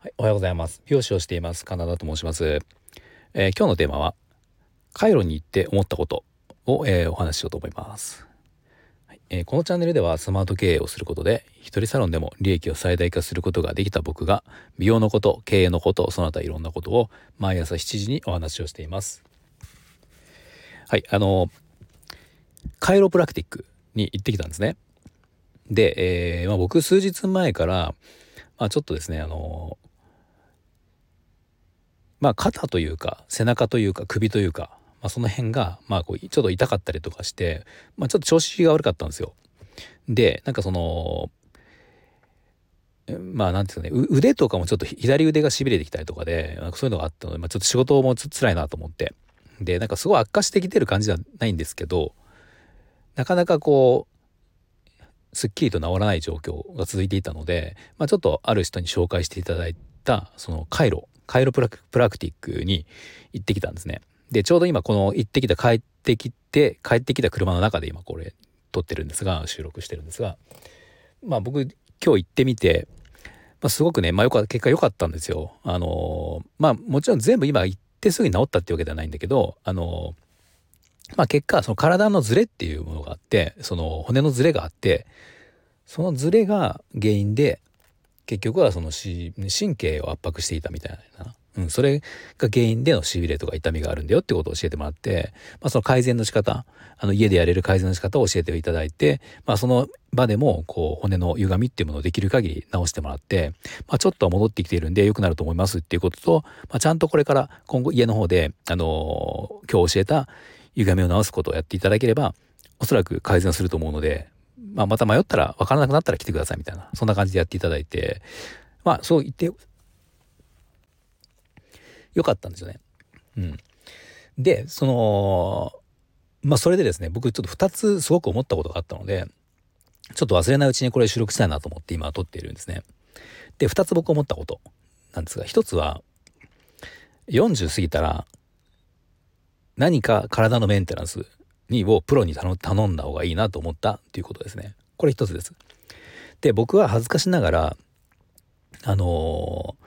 はい、おはようございます。美容師をしています。カナダと申します。えー、今日のテーマは、カイロに行って思ったことを、えー、お話ししようと思います、はいえー、このチャンネルではスマート経営をすることで、一人サロンでも利益を最大化することができた僕が、美容のこと、経営のこと、その他いろんなことを毎朝7時にお話をしています。はい、あの、カイロプラクティックに行ってきたんですね。で、えーまあ、僕数日前から、まあ、ちょっとですね、あのまあ肩というか背中というか首というか、まあ、その辺がまあこうちょっと痛かったりとかして、まあ、ちょっと調子が悪かったんですよ。でなんかそのまあなんていうかね腕とかもちょっと左腕がしびれてきたりとかでなんかそういうのがあったので、まあ、ちょっと仕事もつ辛いなと思ってでなんかすごい悪化してきてる感じじゃないんですけどなかなかこうすっきりと治らない状況が続いていたので、まあ、ちょっとある人に紹介していただいたその回路カイロプラクティックに行ってきたんですね。で、ちょうど今この行ってきた帰ってきて、帰ってきた車の中で今これ撮ってるんですが、収録してるんですが、まあ僕今日行ってみて、まあ、すごくね、まあよか結果良かったんですよ。あのまあもちろん全部今行ってすぐに治ったってわけではないんだけど、あのまあ結果その体のズレっていうものがあって、その骨のズレがあって、そのズレが原因で結局はそのし神経を圧迫していたみたいな、うん、それが原因でのしびれとか痛みがあるんだよってことを教えてもらって、まあ、その改善の仕方あの家でやれる改善の仕方を教えていただいて、まあ、その場でもこう骨の歪みっていうものをできる限り直してもらって、まあ、ちょっとは戻ってきているんで良くなると思いますっていうことと、まあ、ちゃんとこれから今後家の方で、あのー、今日教えた歪みを直すことをやっていただければおそらく改善すると思うのでまあ、また迷ったら分からなくなったら来てくださいみたいなそんな感じでやっていただいてまあそう言ってよかったんですよね。うん、でそのまあそれでですね僕ちょっと2つすごく思ったことがあったのでちょっと忘れないうちにこれ収録したいなと思って今撮っているんですね。で2つ僕思ったことなんですが1つは40過ぎたら何か体のメンテナンスにをプロに頼んだ方がいいなと思ったっていうことですね。これ一つです。で僕は恥ずかしながらあのー、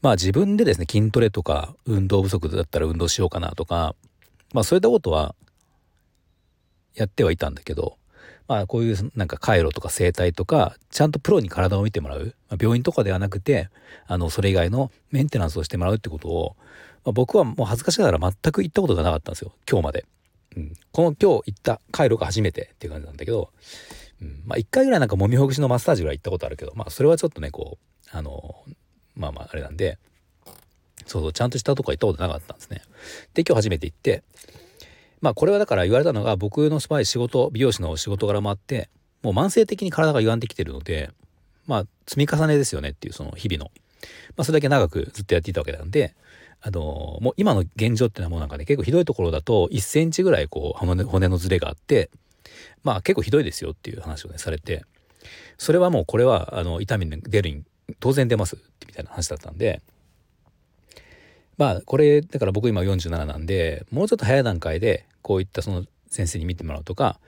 まあ自分でですね筋トレとか運動不足だったら運動しようかなとかまあそういったことはやってはいたんだけどまあこういうなんか回路とか整体とかちゃんとプロに体を見てもらう、まあ、病院とかではなくてあのそれ以外のメンテナンスをしてもらうってことを、まあ、僕はもう恥ずかしながら全く言ったことがなかったんですよ今日まで。ん、この今日行った回路が初めてっていう感じなんだけど、うん、まあ一回ぐらいなんかもみほぐしのマッサージぐらい行ったことあるけどまあそれはちょっとねこうあのまあまああれなんでそうそうちゃんとしたとこ行ったことなかったんですね。で今日初めて行ってまあこれはだから言われたのが僕のスパイ仕事美容師の仕事柄もあってもう慢性的に体が歪んできてるのでまあ積み重ねですよねっていうその日々の、まあ、それだけ長くずっとやっていたわけなんであのもう今の現状っていうのはもうなんかね結構ひどいところだと1センチぐらいこう骨のズレがあってまあ結構ひどいですよっていう話をねされてそれはもうこれはあの痛み出るに当然出ますみたいな話だったんでまあこれだから僕今47なんでもうちょっと早い段階でこういったその先生に見てもらうとか、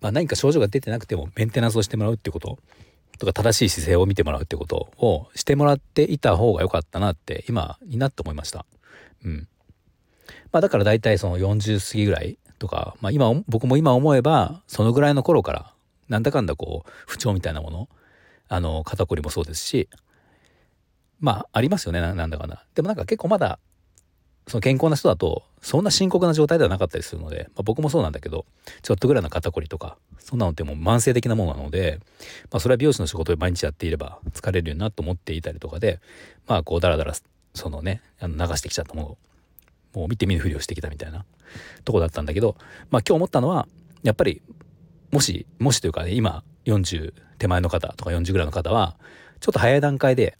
まあ、何か症状が出てなくてもメンテナンスをしてもらうっていうこととか正しい姿勢を見てもらうってことをしてもらっていた方が良かったなって今になって思いました。うん。まあだから大体その40過ぎぐらいとか、まあ今、僕も今思えばそのぐらいの頃からなんだかんだこう不調みたいなもの、あの肩こりもそうですし、まあありますよね、なんだかんだ。でもなんか結構まだその健康な人だとそんな深刻な状態ではなかったりするので、まあ、僕もそうなんだけどちょっとぐらいの肩こりとかそんなのってもう慢性的なものなので、まあ、それは美容師の仕事を毎日やっていれば疲れるよなと思っていたりとかでまあこうダラダラそのねあの流してきちゃったものをもう見て見ぬふりをしてきたみたいなとこだったんだけどまあ今日思ったのはやっぱりもしもしというかね今40手前の方とか40ぐらいの方はちょっと早い段階で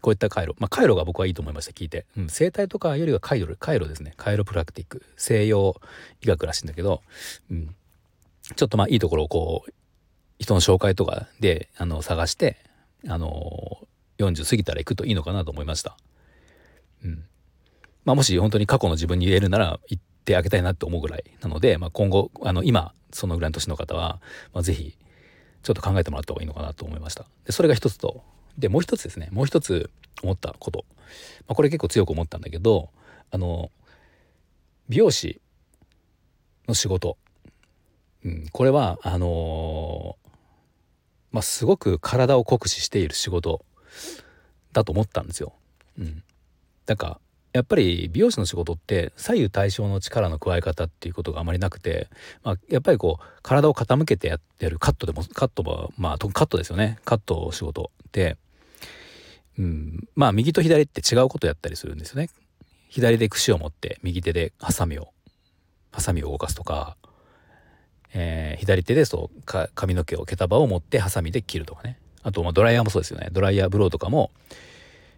こういった回路。まあ回路が僕はいいと思いました聞いて、うん、生態とかよりは回路回路ですね。回路プラクティック。西洋医学らしいんだけど、うん、ちょっとまあいいところをこう人の紹介とかであの探してあの40過ぎたら行くといいのかなと思いました。うん。まあ、もし本当に過去の自分に言えるなら行ってあげたいなと思うぐらいなので、まあ、今後あの今そのぐらいの年の方は、まあ、ぜひちょっと考えてもらった方がいいのかなと思いました。でそれが一つとでもう一つですね。もう一つ思ったこと、まあ、これ結構強く思ったんだけどあの美容師の仕事、うん、これはあのー、まあ、すごく体を酷使している仕事だと思ったんですよ。うん、なんかやっぱり美容師の仕事って左右対称の力の加え方っていうことがあまりなくて、まあ、やっぱりこう体を傾けてやってるカットでもカットはまあカットですよね。カット仕事で、うん、まあ右と左って違うことやったりするんですよね。左で串を持って右手でハサミをハサミを動かすとか、えー、左手でそう髪の毛を毛束を持ってハサミで切るとかね。あとまあドライヤーもそうですよね。ドライヤーブローとかも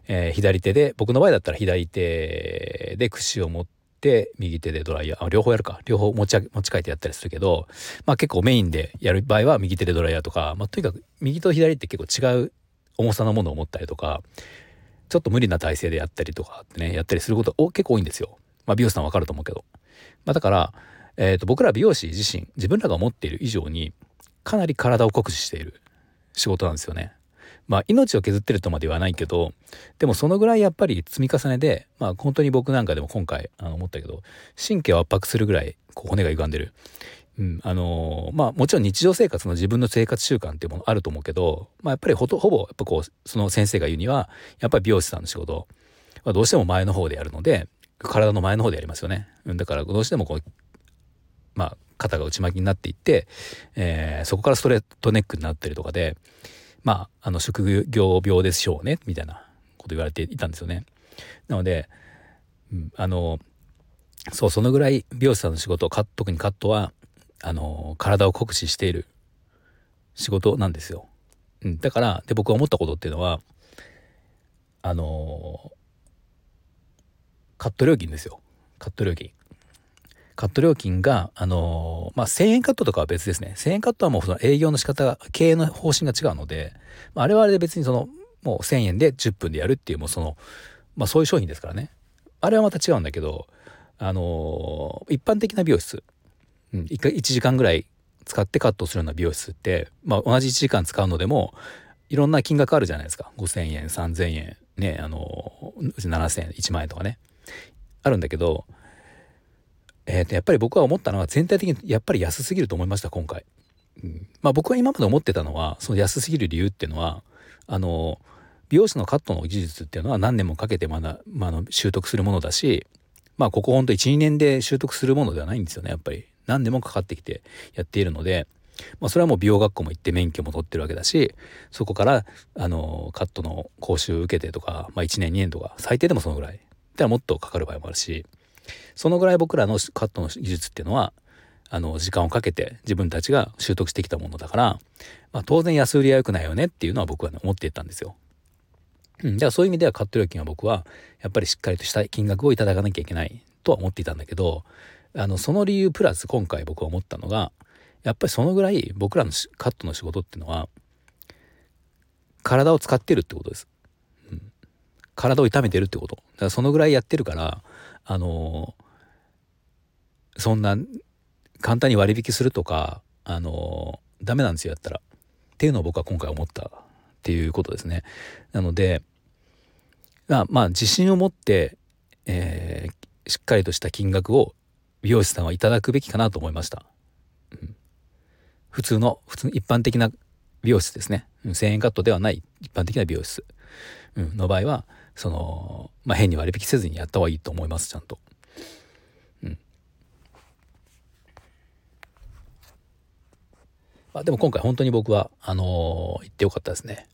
えー、左手で僕の場合だったら左手で串を持って右手でドライヤーあ両方やるか。両方持ち持ち替えてやったりするけど、まあ、結構メインでやる場合は右手でドライヤーとか、まあ、とにかく右と左って結構違う重さのものを持ったりとかちょっと無理な体勢でやったりとかってねやったりすること結構多いんですよ。まあ、美容師さんわかると思うけど。まあ、だから、えー、と僕ら美容師自身自分らが思っている以上にかなり体を酷使している仕事なんですよね。まあ命を削ってるとまで言わないけどでもそのぐらいやっぱり積み重ねでまあ本当に僕なんかでも今回あの思ったけど神経を圧迫するぐらいこう骨が歪んでる。うん、あのー、まあもちろん日常生活の自分の生活習慣っていうものあると思うけど、まあ、やっぱりほほぼやっぱこうその先生が言うにはやっぱり美容師さんの仕事はどうしても前の方でやるので体の前の方でやりますよね。だからどうしてもこうまあ肩が内巻きになっていって、えー、そこからストレートネックになったりとかでまあ、あの、職業病でしょうね、みたいなこと言われていたんですよね。なので、うん、あの、そう、そのぐらい美容師さんの仕事、特にカットは、あの、体を酷使している仕事なんですよ。うん、だから、で、僕が思ったことっていうのは、あの、カット料金ですよ。カット料金。カット料金が、あの、まあ、1000円カットとかは別ですね。1000円カットはもうその営業の仕方が、経営の方針が違うので、まあ、あれはあれで別にその、もう1000円で10分でやるっていう、もうその、まあ、そういう商品ですからね。あれはまた違うんだけど、あの、一般的な美容室、うん、1, 1時間ぐらい使ってカットするような美容室って、まあ、同じ1時間使うのでも、いろんな金額あるじゃないですか。5000円、3000円、ね、あの、7000円、1万円とかね。あるんだけど、えー、とやっぱり僕は思ったのは全体的にやっぱり安すぎると思いました今回。まあ僕は今まで思ってたのはその安すぎる理由っていうのはあの美容師のカットの技術っていうのは何年もかけてまだ、まあ、の習得するものだしまあここほんと12年で習得するものではないんですよねやっぱり何年もかかってきてやっているので、まあ、それはもう美容学校も行って免許も取ってるわけだしそこからあのカットの講習受けてとか、まあ、1年2年とか最低でもそのぐらいではもっとかかる場合もあるしそのぐらい僕らのカットの技術っていうのはあの時間をかけて自分たちが習得してきたものだから、まあ、当然安売りは良くないよねっていうのは僕は、ね、思っていたんですよ。うん、だからそういう意味ではカット料金は僕はやっぱりしっかりとした金額をいただかなきゃいけないとは思っていたんだけどあのその理由プラス今回僕は思ったのがやっぱりそのぐらい僕らのカットの仕事っていうのは体を使ってるってことです。うん、体を痛めてるってこと。だからそのぐらいやってるからあのそんな簡単に割引するとかあのダメなんですよやったらっていうのを僕は今回思ったっていうことですねなのでまあまあ自信を持って、えー、しっかりとした金額を美容師さんはいただくべきかなと思いました、うん、普通の普通の一般的な美容室ですね1,000円カットではない一般的な美容室、うん、の場合はその、まあ、変に割引せずにやった方がいいと思いますちゃんと。うん。まあ、でも今回本当に僕はあのー、言ってよかったですね。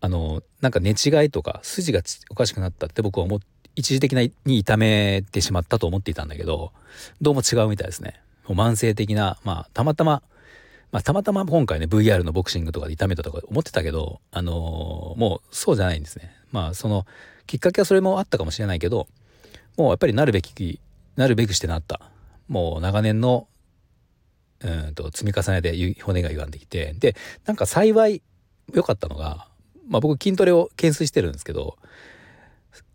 あのー、なんか寝違いとか筋がおかしくなったって僕は思って一時的に痛めてしまったと思っていたんだけどどうも違うみたいですね。もう慢性的なまあたまたままあ、たまたま今回ね VR のボクシングとかで痛めたとか思ってたけど、あのー、もうそうじゃないんですね。まあそのきっかけはそれもあったかもしれないけどもうやっぱりなるべきなるべくしてなったもう長年のうんと積み重ねで骨が歪んできてでなんか幸い良かったのが、まあ、僕筋トレを懸垂してるんですけど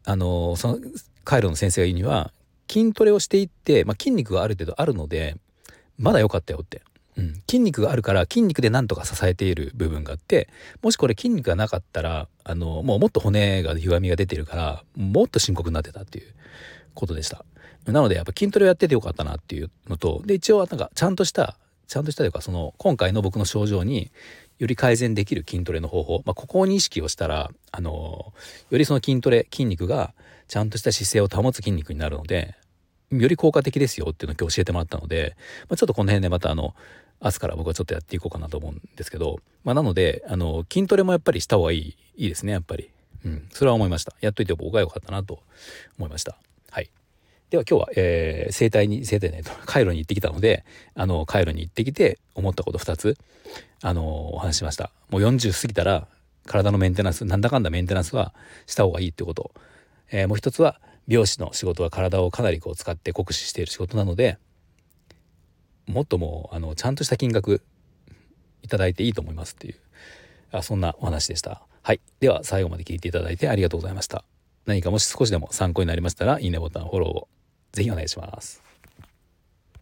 あのそのカイロの先生が言うには筋トレをしていって、まあ、筋肉がある程度あるのでまだ良かったよって、うん、筋肉があるから筋肉でなんとか支えている部分があってもしこれ筋肉がなかったらあのもうもっと骨が歪みが出てるからもっと深刻になってたっていうことでした。なのでやっぱ筋トレをやっててよかったなっていうのとで一応なんかちゃんとしたちゃんとしたというかその今回の僕の症状により改善できる筋トレの方法、まあ、ここに意識をしたらあのよりその筋トレ筋肉がちゃんとした姿勢を保つ筋肉になるのでより効果的ですよっていうのを今日教えてもらったので、まあ、ちょっとこの辺でまたあの明日から僕はちょっとやっていこうかなと思うんですけど、まあ、なのであの筋トレもやっぱりした方がいいいいですねやっぱり、うん、それは思いました。やっといて僕は良かったなと思いました。では今日は、えー、整体に整体ねカイロに行ってきたのであのカイロに行ってきて思ったこと2つあのお話しました。もう40過ぎたら体のメンテナンスなんだかんだメンテナンスはした方がいいってこと、えー、もう一つは美容師の仕事は体をかなりこう使って酷使している仕事なのでもっともうあのちゃんとした金額いただいていいと思いますっていうあそんなお話でした。はい。では最後まで聞いていただいてありがとうございました。何かもし少しでも参考になりましたらいいねボタンフォローをぜひお願いします。